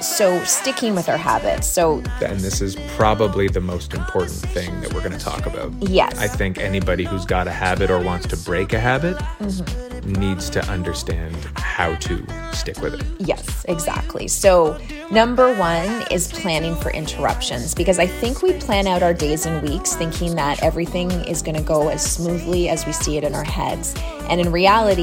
so sticking with our habits. So, And this is probably the most important thing that we're going to talk about. Yes. I think anybody who's got a habit or wants to break a habit Mm-hmm. needs to understand how to stick with it. yes, exactly. So, number one is planning for interruptions because I think we plan out our days and weeks thinking that everything is going to go as smoothly as we see it in our heads. And in reality,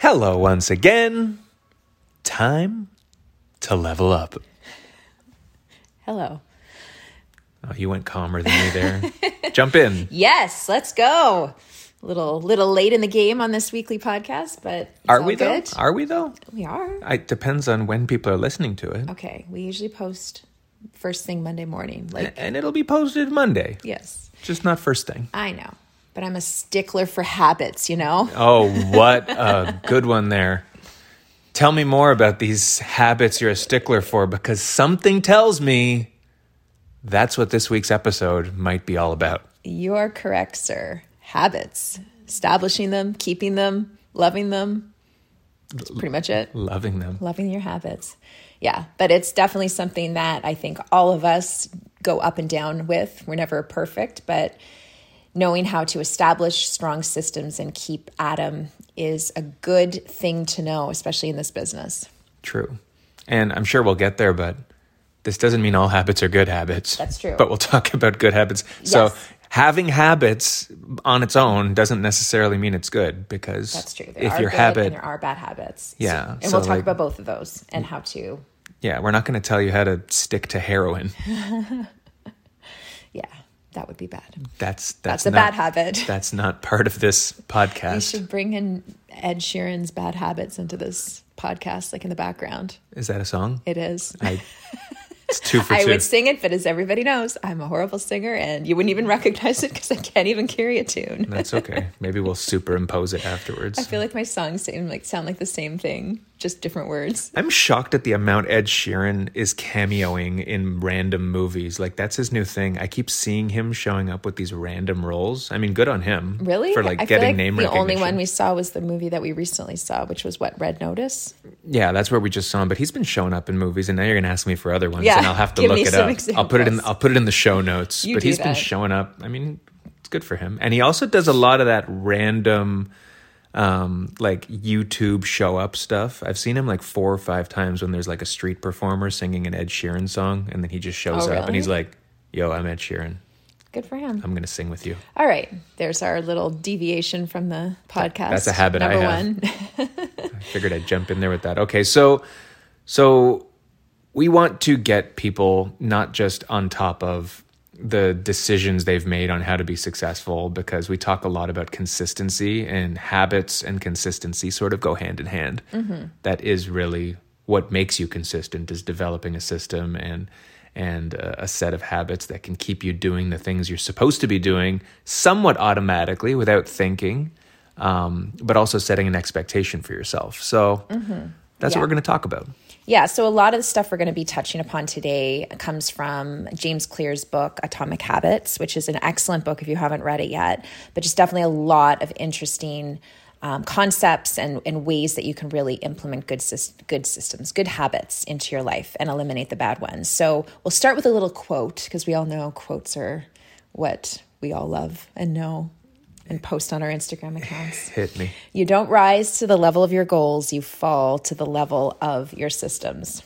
Hello, once again. Time to level up. hello. Oh, you went calmer than me there. Jump in. Yes, let's go. A little little late in the game on this weekly podcast, but it's Are all we though? Are we though? We are. It depends on when people are listening to it. Okay, we usually post first thing Monday morning. Like, And it'll be posted Monday. yes, Just not first thing. I know, but I'm a stickler for habits, you know? Oh, what a good one there. Tell me more about these habits you're a stickler for because something tells me that's what this week's episode might be all about. You are correct, sir. Habits, establishing them, keeping them, loving them. That's pretty much it. Loving them. Loving your habits. Yeah, but it's definitely something that I think all of us go up and down with. We're never perfect, but knowing how to establish strong systems and keep at 'em is a good thing to know, especially in this business. True. And I'm sure we'll get there, but this doesn't mean all habits are good habits. That's true. But we'll talk about good habits. So having habits on its own doesn't necessarily mean it's good because That's true. There if are your habit and there are bad habits. Yeah, and so, we'll talk like- about both of those and how to. Yeah, we're not going to tell you how to stick to heroin. Yeah, that would be bad. That's That's that's, a not, bad habit. That's not part of this podcast. We should bring in Ed Sheeran's bad habits into this podcast, like in the background. Is that a song? It is. I, it's two for I two. would sing it, but as everybody knows, I'm a horrible singer, and you wouldn't even recognize it because I can't even carry a tune. That's okay. Maybe we'll superimpose it afterwards. I feel like my songs seem like sound like the same thing, just different words. I'm shocked at the amount Ed Sheeran is cameoing in random movies. Like that's his new thing. I keep seeing him showing up with these random roles. I mean, good on him. Really? for like I getting like name the recognition. The only one we saw was the movie that we recently saw, which was what Red Notice. yeah, that's where we just saw him. But he's been showing up in movies, and now you're gonna ask me for other ones, Yeah, and I'll have to give look it up. I'll put it in. I'll put it in the show notes. You but he's been showing up. I mean, it's good for him, and he also does a lot of that random. Um, like YouTube show up stuff. I've seen him like four or five times when there's like a street performer singing an Ed Sheeran song, and then he just shows Oh, up and he's like, "Yo, I'm Ed Sheeran. Good for him. I'm gonna sing with you." All right, there's our little deviation from the podcast. That's a habit I Number have. one. I figured I'd jump in there with that. Okay, so so we want to get people not just on top of the decisions they've made on how to be successful because we talk a lot about consistency and habits and consistency sort of go hand in hand. That is really what makes you consistent is developing a system and and a, a set of habits that can keep you doing the things you're supposed to be doing somewhat automatically without thinking um, but also setting an expectation for yourself. So that's Yeah. what we're going to talk about. Yeah, so a lot of the stuff we're going to be touching upon today comes from James Clear's book, Atomic Habits, which is an excellent book if you haven't read it yet, but just definitely a lot of interesting um, concepts and, and ways that you can really implement good, good systems, good habits into your life and eliminate the bad ones. So we'll start with a little quote because we all know quotes are what we all love and know and post on our Instagram accounts. Hit me. You don't rise to the level of your goals, you fall to the level of your systems.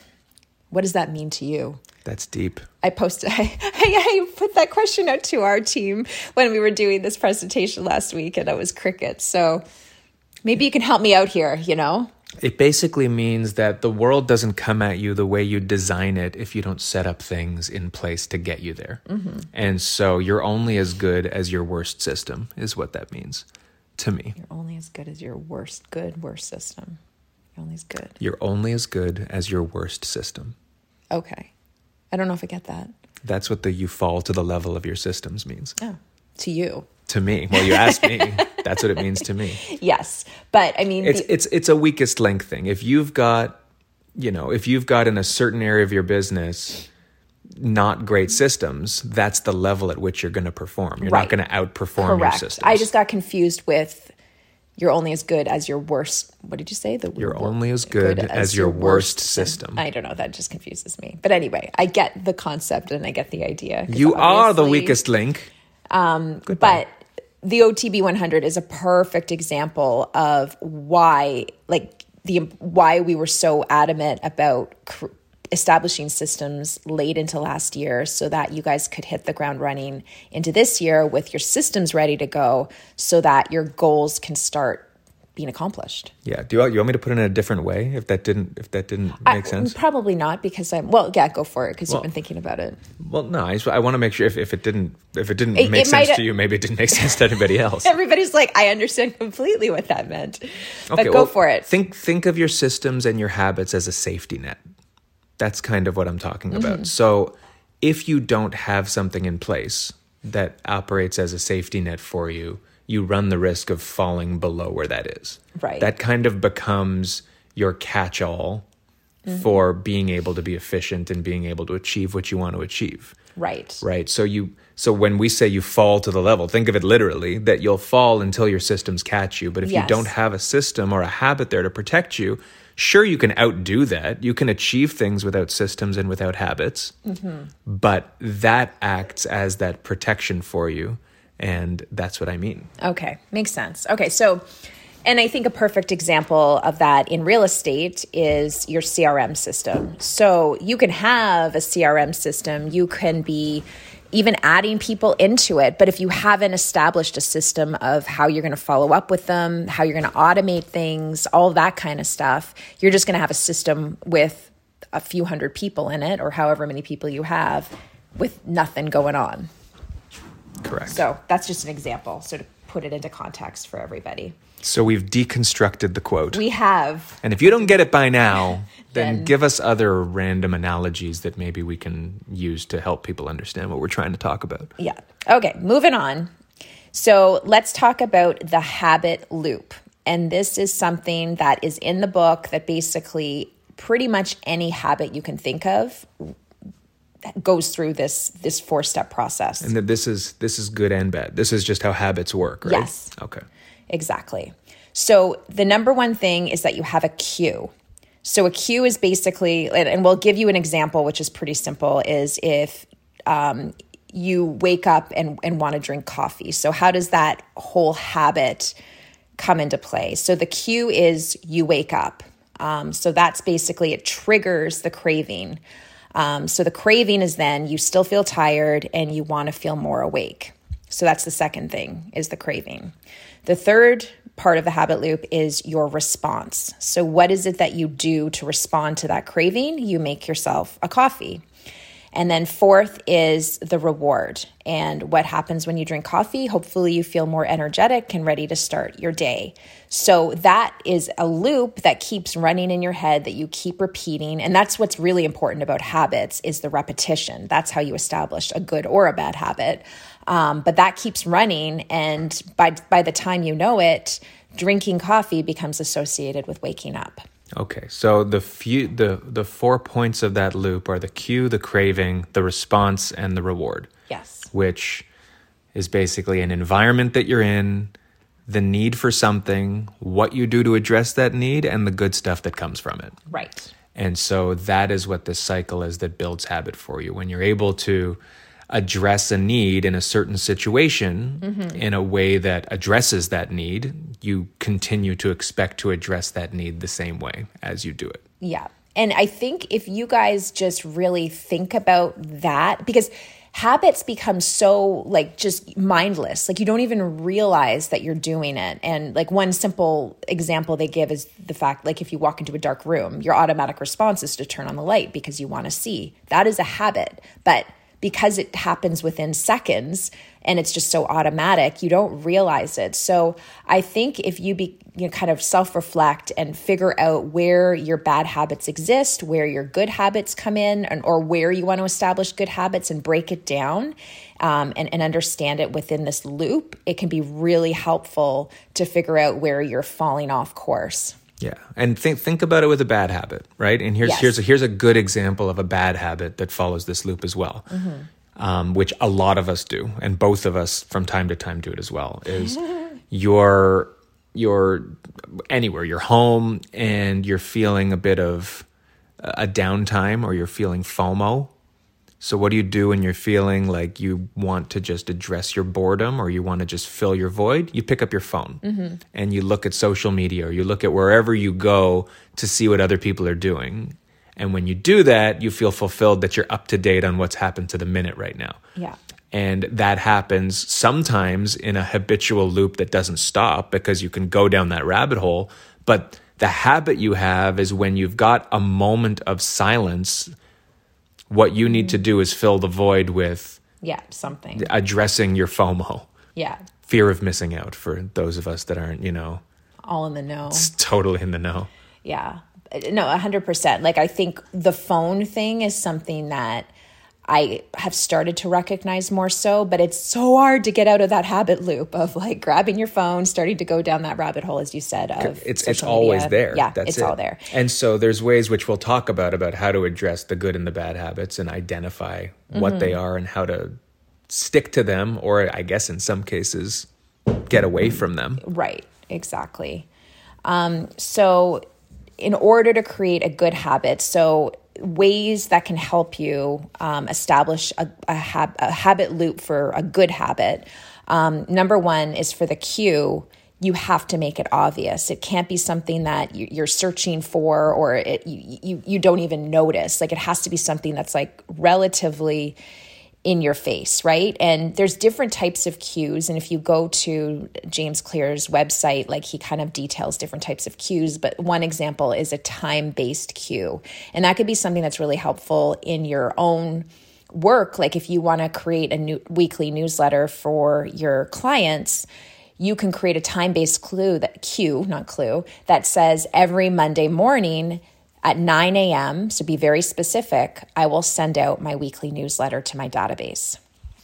What does that mean to you? That's deep. I posted, I, I, I put that question out to our team when we were doing this presentation last week, and it was cricket. So maybe you can help me out here, you know? It basically means that the world doesn't come at you the way you design it if you don't set up things in place to get you there. Mm-hmm. And so you're only as good as your worst system, is what that means. to me. You're only as good as your worst good, worst system. You're only as good. You're only as good as your worst system. Okay. I don't know if I get that. That's what the you fall to the level of your systems means. Oh, to you. To me. Well, you asked me. That's what it means to me. Yes. But I mean, It's the- it's it's a weakest link thing. If you've got, you know, if you've got in a certain area of your business not great systems, that's the level at which you're going to perform. You're Right. not going to outperform your correct. systems. I just got confused with you're only as good as your worst. What did you say? The You're only as good as your worst system. I don't know. That just confuses me. But anyway, I get the concept and I get the idea. you are the weakest link. Um, but the OTB 100 is a perfect example of why, like the why we were so adamant about cr- establishing systems late into last year, so that you guys could hit the ground running into this year with your systems ready to go, so that your goals can start being accomplished. Yeah. Do you want, you want me to put it in a different way if that didn't if that didn't make I- sense? Probably not because I'm well. Yeah, go for it because Well- you've been thinking about it. Well, no. I, just, I want to make sure if, if it didn't if it didn't It- make it sense to you, maybe it didn't make sense to anybody else. Everybody's like, I understand completely what that meant, but go well, for it. Think think of your systems and your habits as a safety net. That's kind of what I'm talking Mm-hmm. about. So, if you don't have something in place that operates as a safety net for you, you run the risk of falling below where that is. Right. That kind of becomes your catch-all Mm-hmm. for being able to be efficient and being able to achieve what you want to achieve right. right so you so when we say you fall to the level think of it literally that you'll fall until your systems catch you but if Yes. you don't have a system or a habit there to protect you sure you can outdo that you can achieve things without systems and without habits but that acts as that protection for you and that's what i mean Okay, makes sense. Okay, so, and I think a perfect example of that in real estate is your CRM system. So you can have a CRM system, you can be even adding people into it, but if you haven't established a system of how you're going to follow up with them, how you're going to automate things, all that kind of stuff, you're just going to have a system with a few hundred people in it or however many people you have with nothing going on. Correct So that's just an example, so to put it into context for everybody. so we've deconstructed the quote We have, and if you don't get it by now then Then- give us other random analogies that maybe we can use to help people understand what we're trying to talk about yeah. Okay, moving on. So let's talk about the habit loop. And this is something that is in the book that basically pretty much any habit you can think of goes through this this four step process. And that this is this is good and bad. This is just how habits work, right? Yes. Okay. Exactly. So the number one thing is that you have a cue. So a cue is basically, and and we'll give you an example, which is pretty simple, is if um, you wake up and, and want to drink coffee. So how does that whole habit come into play? So the cue is you wake up. Um, so that's basically, it triggers the craving. Um, so the craving is then you still feel tired and you want to feel more awake. So that's the second thing is the craving. The third part of the habit loop is your response. So what is it that you do to respond to that craving? You make yourself a coffee. And then fourth is the reward. And what happens when you drink coffee? Hopefully, you feel more energetic and ready to start your day. So, that is a loop that keeps running in your head that you keep repeating. And that's what's really important about habits is the repetition. That's how you establish a good or a bad habit. Um, but that keeps running. And by, by the time you know it, drinking coffee becomes associated with waking up. Okay. So the few the the four points of that loop are the cue, the craving, the response, and the reward. Yes. Which is basically an environment that you're in, the need for something, what you do to address that need, and the good stuff that comes from it. Right. And so that is what this cycle is that builds habit for you. When you're able to address a need in a certain situation mm-hmm. in a way that addresses that need, you continue to expect to address that need the same way as you do it. Yeah. And I think if you guys just really think about that, because habits become so like just mindless. Like you don't even realize that you're doing it. And like one simple example they give is the fact like if you walk into a dark room, your automatic response is to turn on the light because you want to see. That is a habit. But because it happens within seconds and it's just so automatic, you don't realize it. So I think if you be you know, kind of self reflect and figure out where your bad habits exist, where your good habits come in, and, or where you want to establish good habits and break it down um, and, and understand it within this loop, it can be really helpful to figure out where you're falling off course. Yeah, and think think about it with a bad habit, right? And here's Yes. here's a, here's a good example of a bad habit that follows this loop as well, um, which a lot of us do, and both of us from time to time do it as well. Is you're you're anywhere, you're home, and you're feeling a bit of a downtime, or you're feeling FOMO. So what do you do when you're feeling like you want to just address your boredom or you want to just fill your void? You pick up your phone mm-hmm. and you look at social media or you look at wherever you go to see what other people are doing. And when you do that, you feel fulfilled that you're up to date on what's happened to the minute right now. Yeah. And that happens sometimes in a habitual loop that doesn't stop because you can go down that rabbit hole. But the habit you have is when you've got a moment of silence, what you need to do is fill the void with Yeah. Something. addressing your FOMO, Yeah. fear of missing out for those of us that aren't, you know, All in the know. totally in the know. Yeah. No, 100%. Like, I think the phone thing is something that I have started to recognize more so, but it's so hard to get out of that habit loop of like grabbing your phone, starting to go down that rabbit hole, as you said. Of It's it's always media. there. Yeah, That's it's it. all there. And so there's ways which we'll talk about about how to address the good and the bad habits and identify what they Mm-hmm. are and how to stick to them, or I guess in some cases get away from them. Right, exactly. Um, so, in order to create a good habit, so ways that can help you um, establish a, a, hab- a habit loop for a good habit. Um, number one is for the cue. You have to make it obvious. It can't be something that you- you're searching for, or it, you, you you don't even notice. Like it has to be something that's like relatively in your face, right? And there's different types of cues. And if you go to James Clear's website, like he kind of details different types of cues. But one example is a time based cue. And that could be something that's really helpful in your own work. Like if you want to create a new weekly newsletter for your clients, you can create a time-based clue that cue, not clue, that says every Monday morning at 9 a.m. So be very specific. I will send out my weekly newsletter to my database.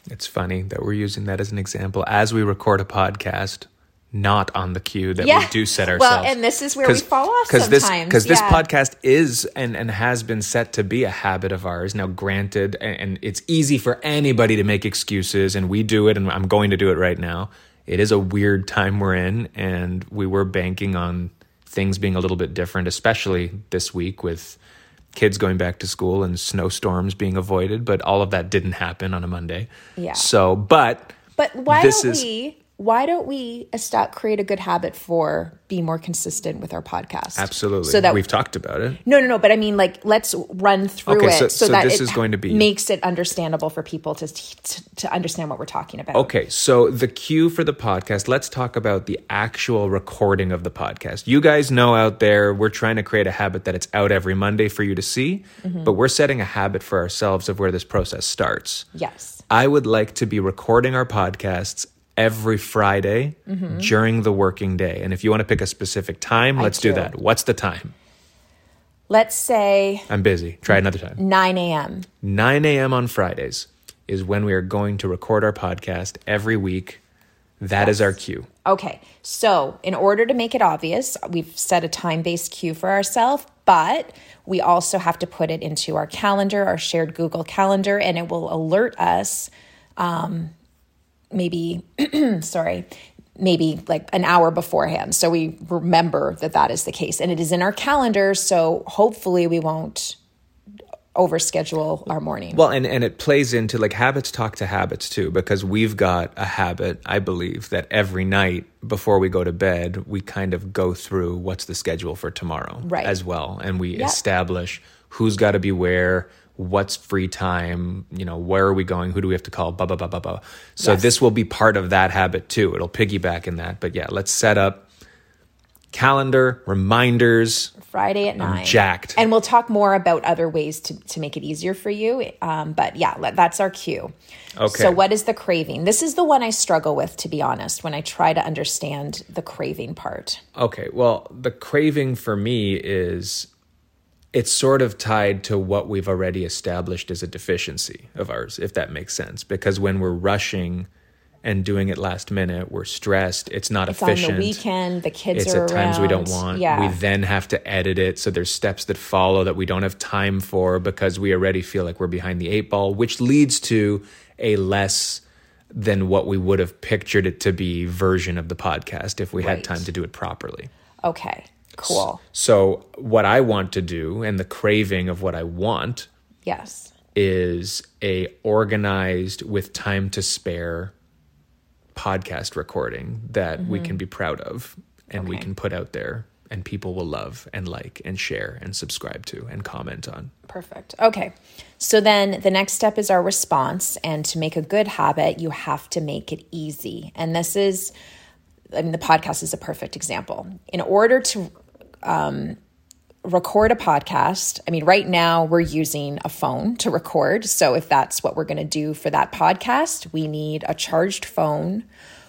It's funny that we're using that as an example as we record a podcast, not on the cue that we do set ourselves. Well, and this is where we fall off this sometimes, because this yeah. podcast is and and has been set to be a habit of ours. Now, granted, and, and it's easy for anybody to make excuses, and we do it, and I'm going to do it right now. It is a weird time we're in, and we were banking on things being a little bit different, especially this week with kids going back to school and snowstorms being avoided. But all of that didn't happen on a Monday. Yeah. So, but But why This don't is- we? Why don't we start create a good habit for being more consistent with our podcast? absolutely, So that we've talked about it. No, no, no. But I mean, like, let's run through Okay, it so- so, so that this it is going to be- makes it understandable for people to, to to understand what we're talking about. Okay, so the cue for the podcast, let's talk about the actual recording of the podcast. You guys know out there, we're trying to create a habit that it's out every Monday for you to see, Mm-hmm. but we're setting a habit for ourselves of where this process starts. Yes. I would like to be recording our podcasts every Friday Mm-hmm. during the working day. And if you want to pick a specific time, let's do do. that. What's the time? Let's say I'm busy. Try another time. 9 a.m. 9 a.m. on Fridays is when we are going to record our podcast every week. That is our cue. Okay, so in order to make it obvious, we've set a time based cue for ourselves, but we also have to put it into our calendar, our shared Google Calendar, and it will alert us um, maybe, sorry, maybe like an hour beforehand. So we remember that that is the case. And it is in our calendar, so hopefully we won't overschedule our morning. Well, and, and it plays into like habits talk to habits too, because we've got a habit, I believe, that every night before we go to bed, we kind of go through what's the schedule for tomorrow Right. as well. And we Yep. establish who's got to be where, what's free time, you know, where are we going, who do we have to call, blah, blah, blah, blah, blah. So Yes. this will be part of that habit too. It'll piggyback in that. But yeah, let's set up calendar, reminders. Friday at nine. jacked. And we'll talk more about other ways to, to make it easier for you. Um, but yeah, let- that's our cue. Okay. So, what is the craving? This is the one I struggle with, to be honest, when I try to understand the craving part. Okay, well, the craving for me is it's sort of tied to what we've already established as a deficiency of ours, if that makes sense. Because when we're rushing and doing it last minute, we're stressed. It's not It's efficient. on the weekend, the kids it's are at times we don't want. Yeah. We then have to edit it. So there's steps that follow that we don't have time for because we already feel like we're behind the eight ball, which leads to a less than what we would have pictured it to be version of the podcast if we Right. had time to do it properly. okay, cool. So what I want to do and the craving of what I want Yes. is a organized with time to spare podcast recording that we can be proud of and we Mm-hmm. Can put out there and people will love and like and share and subscribe to and comment on. Perfect. Okay. So then the next step is our response. And to make a good habit, you have to make it easy. And this is, I mean, the podcast is a perfect example. In order to um, record a podcast, I mean, right now we're using a phone to record. So if that's what we're going to do for that podcast, we need a charged phone.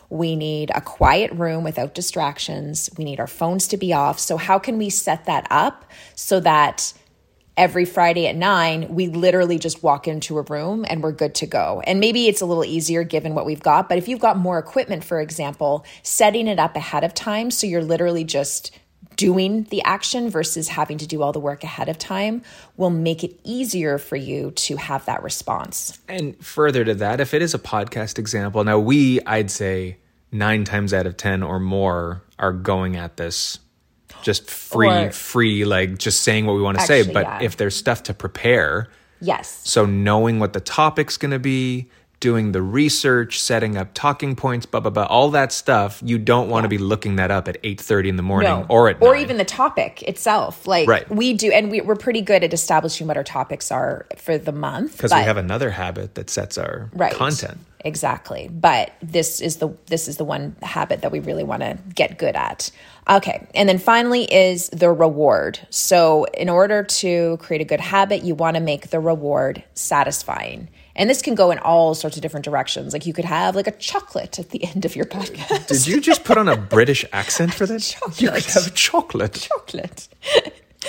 We need a quiet room without distractions. We need our phones to be off. So, how can we set that up so that every Friday at nine, we literally just walk into a room and we're good to go. And maybe it's a little easier given what we've got, but if you've got more equipment, for example, setting it up ahead of time so you're literally just doing the action versus having to do all the work ahead of time will make it easier for you to have that response. And further to that, if it is a podcast example, now we, I'd say nine times out of 10 or more are going at this just free, Or- free, like just saying what we want to say. But yeah. if there's stuff to prepare, Yes. So knowing what the topic's going to be, doing the research, setting up talking points, blah blah blah, all that stuff, you don't want to be looking that up at 8:30 in the morning or at or 9. even the topic itself. Like Right. we do, and we, we're pretty good at establishing what our topics are for the month. because we have another habit that sets our right content. exactly but this is the this is the one habit that we really want to get good at okay and then finally is the reward so in order to create a good habit you want to make the reward satisfying and this can go in all sorts of different directions like you could have like a chocolate at the end of your podcast Did you just put on a British accent for that? You could have chocolate. chocolate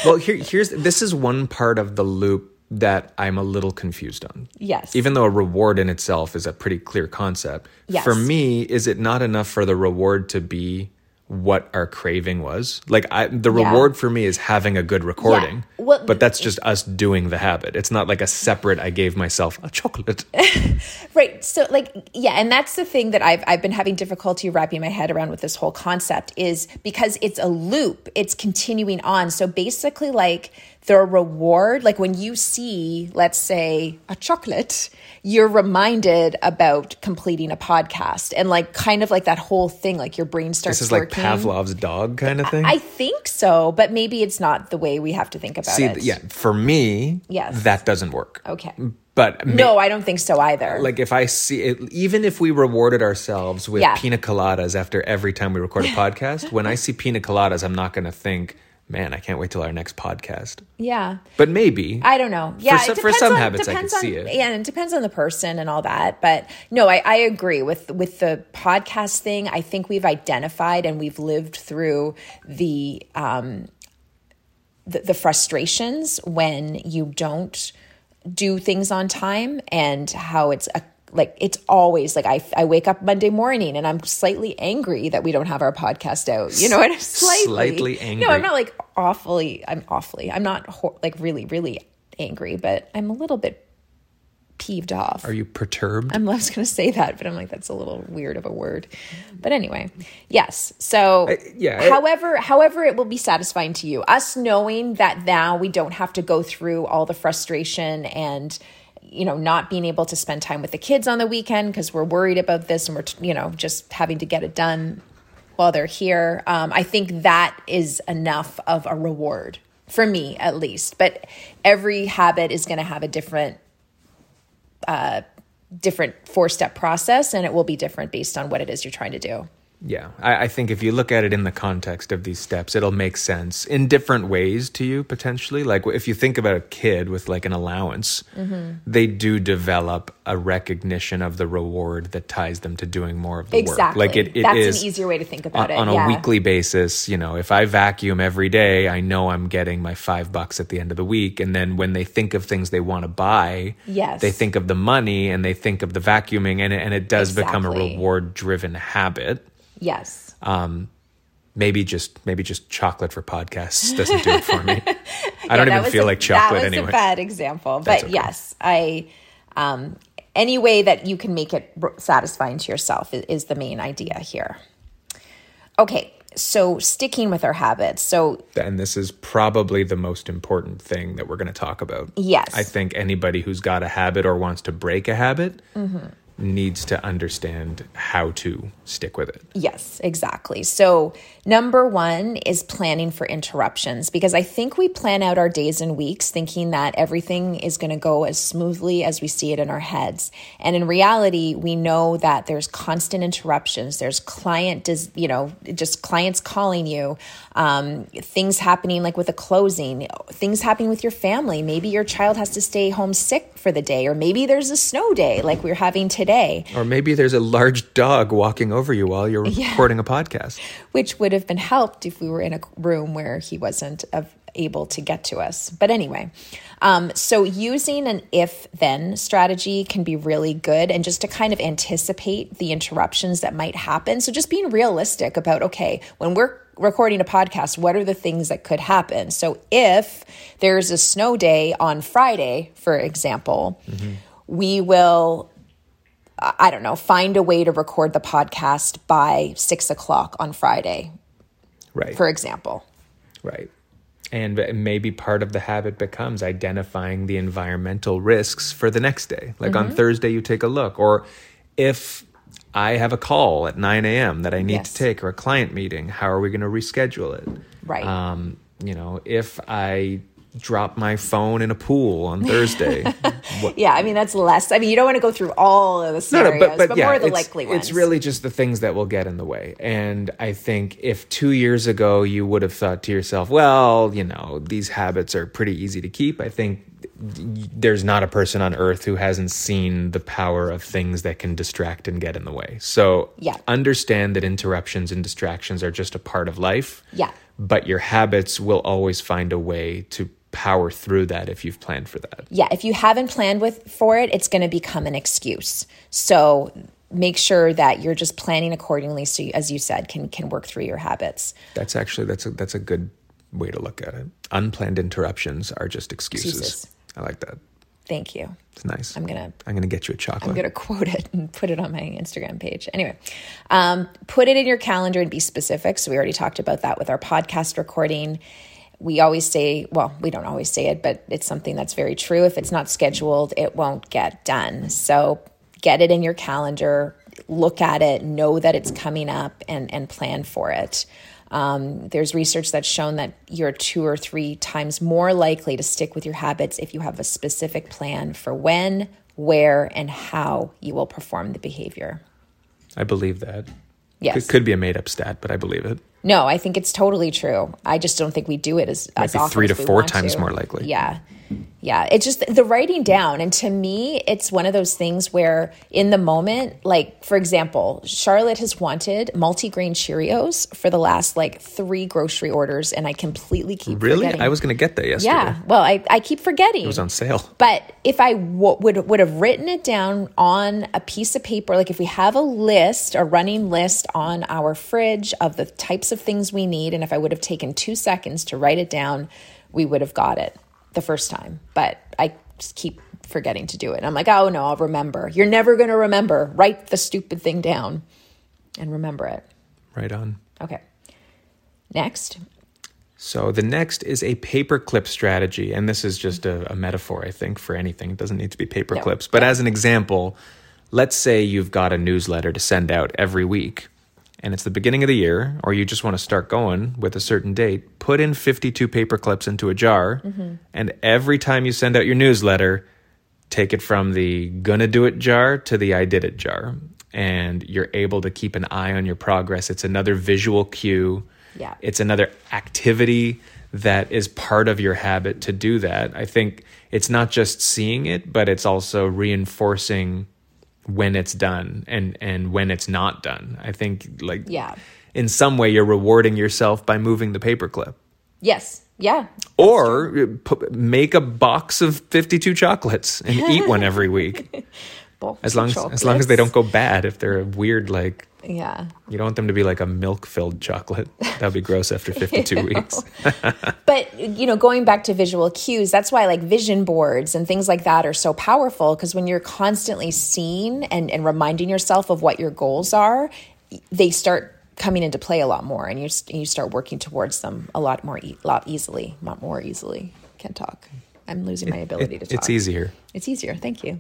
Well, here, here's this is one part of the loop that I'm a little confused on. Yes. Even though a reward in itself is a pretty clear concept. Yes. For me, is it not enough for the reward to be what our craving was? Like I the Yeah. reward for me is having a good recording. Well- but that's just us doing the habit. It's not like a separate I gave myself a chocolate. Right. So like yeah, and that's the thing that I've I've been having difficulty wrapping my head around with this whole concept is because it's a loop, it's continuing on. So basically like the reward, like when you see, let's say, a chocolate, you're reminded about completing a podcast and like kind of like that whole thing, like your brain starts This is like. Pavlov's dog kind of thing. I think so, but maybe it's not the way we have to think about See, it. yeah, for me, Yes. that doesn't work. Okay. But ma- No, I don't think so either. like if I see it, even if we rewarded ourselves with Yeah. pina coladas after every time we record a podcast, when I see pina coladas, I'm not going to think, man, I can't wait till our next podcast. yeah. But maybe. I don't know. Yeah, some- it for some on, habits, I can on, see it. Yeah, and it depends on the person and all that. But no, I, I agree with with the podcast thing. I think we've identified and we've lived through the um the, the frustrations when you don't do things on time and how it's a like it's always like I, I wake up Monday morning and I'm slightly angry that we don't have our podcast out. You know what? I'm slightly Slightly angry. No. I'm not like awfully. I'm awfully. I'm not ho- like really, really angry, but I'm a little bit peeved off. Are you perturbed? I'm I was going to say that, but I'm like that's a little weird of a word. But anyway, yes. So yeah, it- However, however, it will be satisfying to you. Us knowing that now we don't have to go through all the frustration and you know not being able to spend time with the kids on the weekend because we're worried about this and we're you know just having to get it done while they're here. Um, I think that is enough of a reward for me, at least. But every habit is going to have a different different four step process and it will be different based on what it is you're trying to do. Yeah, I, I think if you look at it in the context of these steps, it'll make sense in different ways to you potentially. Like if you think about a kid with like an allowance, Mm-hmm. they do develop a recognition of the reward that ties them to doing more of the work. Exactly. Like it, it That's is an easier way to think about on, it. on a yeah. weekly basis. You know, if I vacuum every day, I know I'm getting my five bucks at the end of the week. And then when they think of things they want to buy, Yes. they think of the money and they think of the vacuuming, and it, and it does become a reward driven habit Yes. maybe just maybe just chocolate for podcasts doesn't do it for me. I don't even feel a- like chocolate that was anyway. a bad example, That's but okay. yes, I. Um, any way that you can make it satisfying to yourself is, is the main idea here. Okay, so sticking with our habits. So and this is probably the most important thing that we're going to talk about. Yes. I think anybody who's got a habit or wants to break a habit Mm-hmm. Needs to understand how to stick with it. Yes, exactly. So, number one is planning for interruptions because I think we plan out our days and weeks thinking that everything is going to go as smoothly as we see it in our heads. And in reality, we know that there's constant interruptions. There's client, dis, you know, just clients calling you, um, things happening like with a closing, things happening with your family. Maybe your child has to stay home sick for the day, or maybe there's a snow day like we're having today. Or maybe there's a large dog walking over you while you're recording a podcast. which would have been helped if we were in a room where he wasn't of, able to get to us. But anyway, um, so using an if then strategy can be really good and just to kind of anticipate the interruptions that might happen. So just being realistic about, okay, when we're recording a podcast, what are the things that could happen? So if there's a snow day on Friday, for example, we will I don't know, find a way to record the podcast by six o'clock on Friday, Right. for example. Right. And maybe part of the habit becomes identifying the environmental risks for the next day. Like Mm-hmm. on Thursday, you take a look. Or if I have a call at 9 a.m. that I need Yes. to take or a client meeting, how are we going to reschedule it? Right. Um, you know, if I drop my phone in a pool on Thursday, Yeah, I mean that's less. I mean you don't want to go through all of the no, scenarios, no, but, but, yeah, more of the likely ones. It's really just the things that will get in the way. And I think if two years ago you would have thought to yourself, well, you know, these habits are pretty easy to keep, I think there's not a person on earth who hasn't seen the power of things that can distract and get in the way. So Yeah. understand that interruptions and distractions are just a part of life. Yeah. But your habits will always find a way to power through that if you've planned for that. yeah, if you haven't planned with for it, it's going to become an excuse. So make sure that you're just planning accordingly, so you, as you said, can can work through your habits. That's actually that's a that's a good way to look at it. Unplanned interruptions are just excuses. Excuses. I like that. Thank you. It's nice. I'm gonna I'm gonna get you a chocolate. I'm going to quote it and put it on my Instagram page. Anyway, um, put it in your calendar and be specific. So, we already talked about that with our podcast recording. We always say, well, we don't always say it, but it's something that's very true. If it's not scheduled, it won't get done. So, get it in your calendar, look at it, know that it's coming up, and, and plan for it. Um, there's research that's shown that you're two or three times more likely to stick with your habits if you have a specific plan for when, where, and how you will perform the behavior. I believe that. Yes. It could be a made up stat, but I believe it. No, I think it's totally true. I just don't think we do it as, as be often three as to four times to. more likely. Yeah. Yeah. It's just the writing down. And to me, it's one of those things where in the moment, like, for example, Charlotte has wanted multigrain Cheerios for the last like three grocery orders, and I completely keep Really? forgetting. I was gonna get that yesterday. Yeah. Well, I, I keep forgetting. It was on sale. But if I w- would would have written it down on a piece of paper, like if we have a list, a running list on our fridge of the types of things we need, and if I would have taken two seconds to write it down, we would have got it the first time. But I just keep forgetting to do it. I'm like, oh no, I'll remember. You're never going to remember. Write the stupid thing down and remember it. Right on. Okay. Next. So the next is a paperclip strategy, and this is just a, a metaphor, I think, for anything. It doesn't need to be paperclips. No. but as an example, let's say you've got a newsletter to send out every week, and it's the beginning of the year, or you just want to start going with a certain date. Put in fifty-two paper clips into a jar, mm-hmm. and every time you send out your newsletter, take it from the gonna do it jar to the I did it jar. and you're able to keep an eye on your progress. It's another visual cue. Yeah. It's another activity that is part of your habit to do that. I think it's not just seeing it, but it's also reinforcing when it's done and and when it's not done. I think like Yeah. in some way you're rewarding yourself by moving the paperclip. Yes. Yeah. Or uh, pu- make a box of 52 chocolates and eat one every week. As long as, as long as they don't go bad if they're a weird like Yeah. you don't want them to be like a milk filled chocolate. That'd be gross after 52 weeks. But you know, going back to visual cues, that's why like vision boards and things like that are so powerful because when you're constantly seeing and, and reminding yourself of what your goals are, they start coming into play a lot more, and you you start working towards them a lot more, e- lot easily, lot more easily. Can't talk. I'm losing my ability to talk. It's easier. It's easier. Thank you.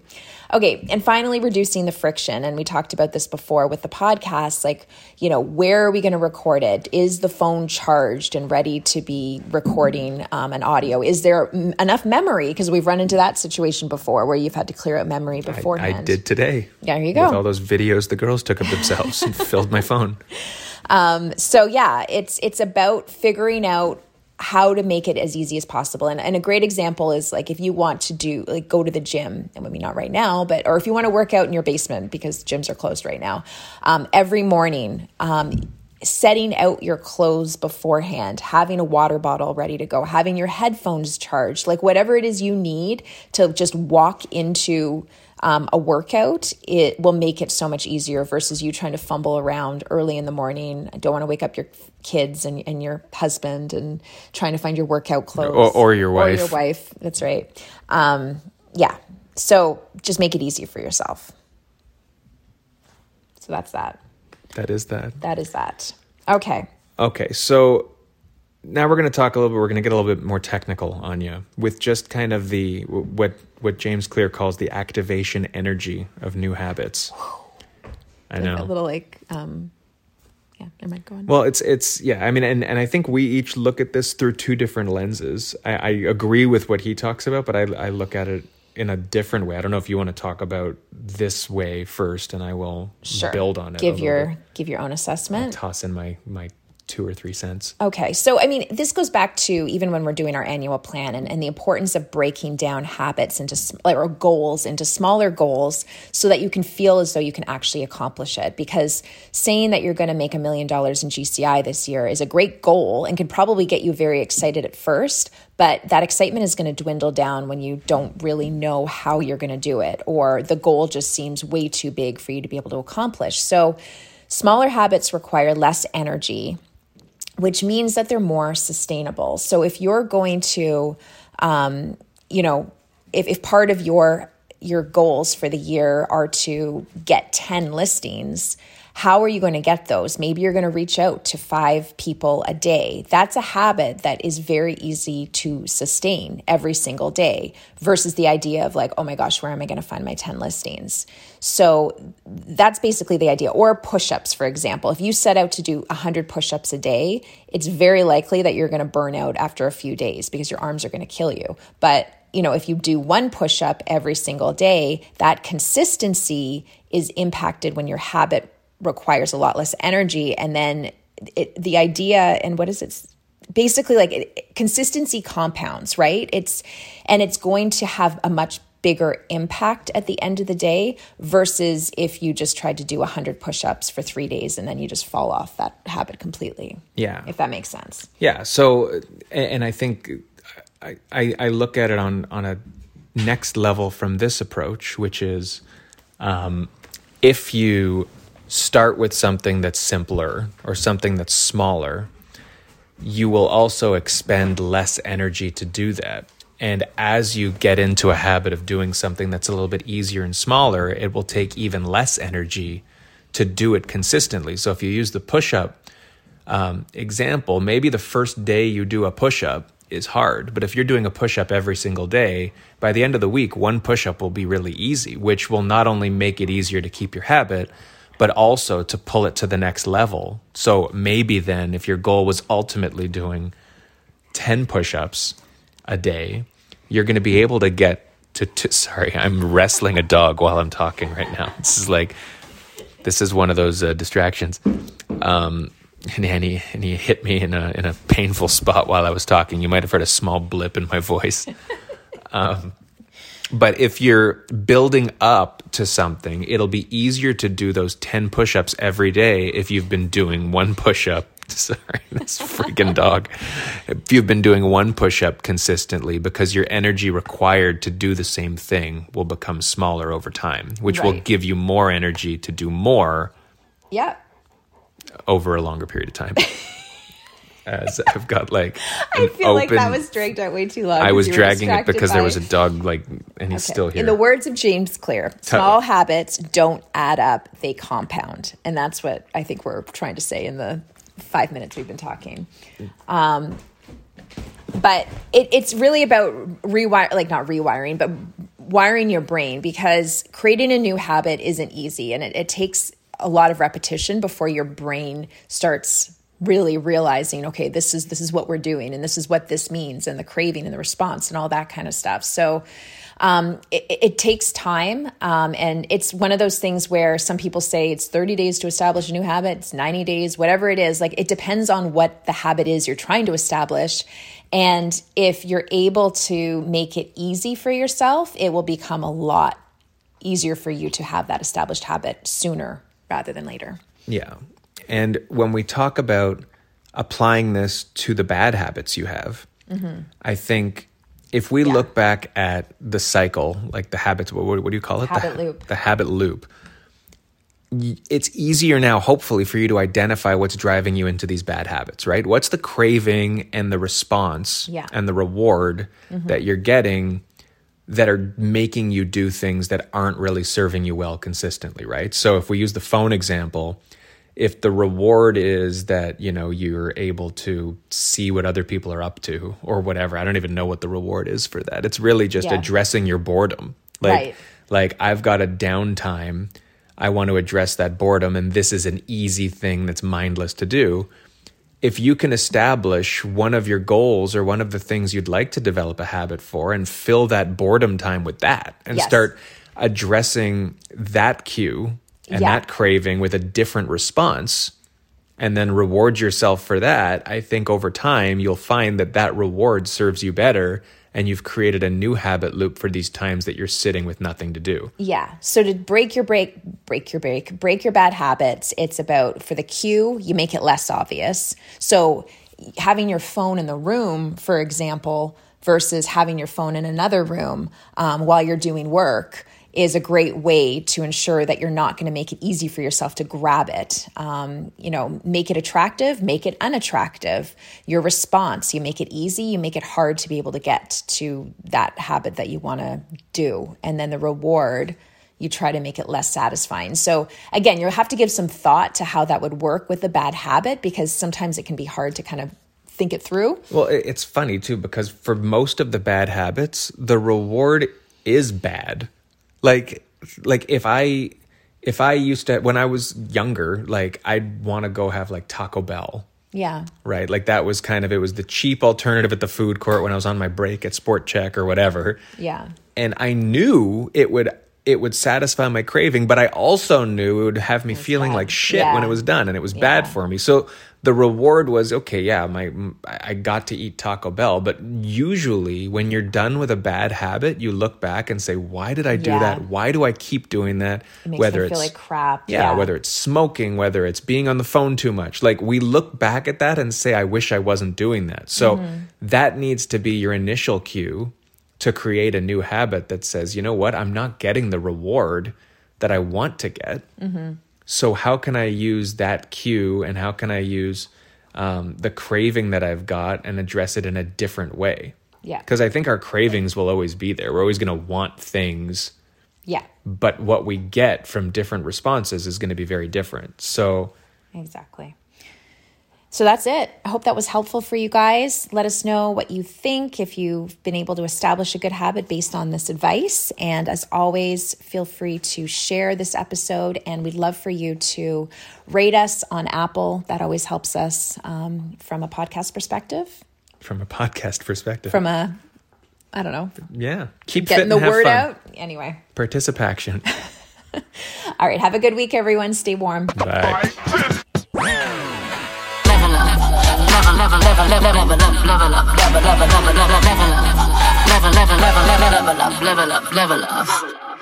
Okay. And finally, reducing the friction. And we talked about this before with the podcast. Like, you know, where are we going to record it? Is the phone charged and ready to be recording um, an audio? Is there m- enough memory? Because we've run into that situation before where you've had to clear out memory beforehand. I did today. There you go. With all those videos the girls took of themselves and filled my phone. so yeah it's it's about figuring out how to make it as easy as possible. And, and a great example is like if you want to do like go to the gym and maybe not right now but or if you want to work out in your basement because gyms are closed right now um, every morning um, setting out your clothes beforehand having a water bottle ready to go having your headphones charged like whatever it is you need to just walk into um, a workout, it will make it so much easier versus you trying to fumble around early in the morning. I don't want to wake up your kids and, and your husband and trying to find your workout clothes Or- or your Or your wife. wife. That's right. Um, yeah. So just make it easy for yourself. So that's that. That is that. That is that. Okay. Okay, so now we're going to talk a little bit. We're going to get a little bit more technical on you with just kind of the what what James Clear calls the activation energy of new habits. I Like know. a little like, um, yeah, mind. Go on. Well, it's it's yeah. I mean, and and I think we each look at this through two different lenses. I, I agree with what he talks about, but I I look at it in a different way. I don't know if you want to talk about this way first, and I will sure. build on it. Give your bit. give your own assessment. toss in my my two or three cents. Okay. So, I mean, this goes back to even when we're doing our annual plan and, and the importance of breaking down habits into or goals into smaller goals so that you can feel as though you can actually accomplish it. Because saying that you're going to make a million dollars in GCI this year is a great goal and can probably get you very excited at first. But that excitement is going to dwindle down when you don't really know how you're going to do it, or the goal just seems way too big for you to be able to accomplish. So, smaller habits require less energy which means that they're more sustainable. So if you're going to, um, you know, if, if part of your your goals for the year are to get 10 listings, how are you going to get those? Maybe you're going to reach out to five people a day. That's a habit that is very easy to sustain every single day versus the idea of like, oh my gosh, where am I going to find my 10 listings? So that's basically the idea. Or push ups, for example. If you set out to do 100 push ups a day, it's very likely that you're going to burn out after a few days because your arms are going to kill you. But you know, if you do one push up every single day, that consistency is impacted when your habit requires a lot less energy. And then it, the idea, and what is it? Basically, like it, consistency compounds, right? It's, and it's going to have a much bigger impact at the end of the day versus if you just tried to do 100 push-ups for 3 days and then you just fall off that habit completely. Yeah. If that makes sense. Yeah. So, and and I think I, I, I look at it on, on a next level from this approach, which is um, if you start with something that's simpler or something that's smaller, you will also expend less energy to do that. And as you get into a habit of doing something that's a little bit easier and smaller, it will take even less energy to do it consistently. So if you use the push up um, example, maybe the first day you do a push up is hard, but if you're doing a push up every single day, by the end of the week, one push up will be really easy, which will not only make it easier to keep your habit, but also to pull it to the next level. So maybe then, if your goal was ultimately doing 10 push ups a day, you're going to be able to get to, to. Sorry, I'm wrestling a dog while I'm talking right now. This is like this is one of those uh, distractions. Um, and, he and he hit me in a in a painful spot while I was talking. You might have heard a small blip in my voice. Um, but if you're building up to something, it'll be easier to do those 10 push ups every day if you've been doing one push up. Sorry, this freaking dog. If you've been doing one push up consistently, because your energy required to do the same thing will become smaller over time, which will give you more energy to do more Yeah. over a longer period of time. As I've got like, I feel like that was dragged out way too long. I was dragging it because there was a dog like, and he's Okay. still here. In the words of James Clear, small habits don't add up, they compound. And that's what I think we're trying to say in the five minutes we've been talking. Um, but it, it's really about rewire, like not rewiring, but wiring your brain because creating a new habit isn't easy and it, it takes a lot of repetition before your brain starts really realizing okay this is this is what we're doing and this is what this means and the craving and the response and all that kind of stuff. So um, it, it takes time um, and it's one of those things where some people say it's 30 days to establish a new habit it's 90 days whatever it is like it depends on what the habit is you're trying to establish. And if you're able to make it easy for yourself it will become a lot easier for you to have that established habit sooner rather than later. Yeah. And when we talk about applying this to the bad habits you have, Mm-hmm. I think if we look back at the cycle, like the habits, what, what do you call it? Habit the, loop. The habit loop. It's easier now, hopefully, for you to identify what's driving you into these bad habits, right? What's the craving and the response Yeah. and the reward that you're getting that are making you do things that aren't really serving you well consistently, right? So if we use the phone example, if the reward is that, you know, you're able to see what other people are up to or whatever, I don't even know what the reward is for that. It's really just Yeah. addressing your boredom. Like Right. like I've got a downtime, I want to address that boredom and this is an easy thing that's mindless to do if you can establish one of your goals or one of the things you'd like to develop a habit for and fill that boredom time with that and Yes. start addressing that cue and Yeah. that craving with a different response and then reward yourself for that i think over time you'll find that that reward serves you better and you've created a new habit loop for these times that you're sitting with nothing to do Yeah. So to break your break, break your break, break your bad habits, it's about for the cue, you make it less obvious. So having your phone in the room, for example, versus having your phone in another room um, while you're doing work is a great way to ensure that you're not going to make it easy for yourself to grab it. Um, you know, make it attractive, make it unattractive. Your response, you make it easy, you make it hard to be able to get to that habit that you want to do. And then the reward, you try to make it less satisfying. So again, you'll have to give some thought to how that would work with a bad habit because sometimes it can be hard to kind of think it through. Well, it's funny too because for most of the bad habits, the reward is bad. Like like if I if I used to when I was younger, like I'd want to go have like Taco Bell. Yeah. Right? Like that was kind of it was the cheap alternative at the food court when I was on my break at Sport Chek or whatever. Yeah. And I knew it would it would satisfy my craving, but I also knew it would have me feeling bad. like shit when it was done and it was bad for me. So the reward was okay, yeah, my I got to eat Taco Bell, but usually when you're done with a bad habit, you look back and say, "Why did I do Yeah. that? Why do I keep doing that?" It whether me it's feel like crap. yeah, whether it's smoking, whether it's being on the phone too much. Like we look back at that and say, I wish I wasn't doing that. So Mm-hmm. that needs to be your initial cue to create a new habit that says, you know what, I'm not getting the reward that I want to get. Mm-hmm. So how can I use that cue and how can I use um, the craving that I've got and address it in a different way? Yeah. Because I think our cravings will always be there. We're always going to want things Yeah. but what we get from different responses is going to be very different. So, Exactly. So that's it. I hope that was helpful for you guys. Let us know what you think if you've been able to establish a good habit based on this advice. And as always, feel free to share this episode. And we'd love for you to rate us on Apple. That always helps us um, from a podcast perspective, from a podcast perspective, from a, I don't know, yeah, keep getting the word fun. out. Anyway. Participation. All right. Have a good week, everyone. Stay warm. Bye. Level up, never never never never never left. Never level never level up enough, level up, never up.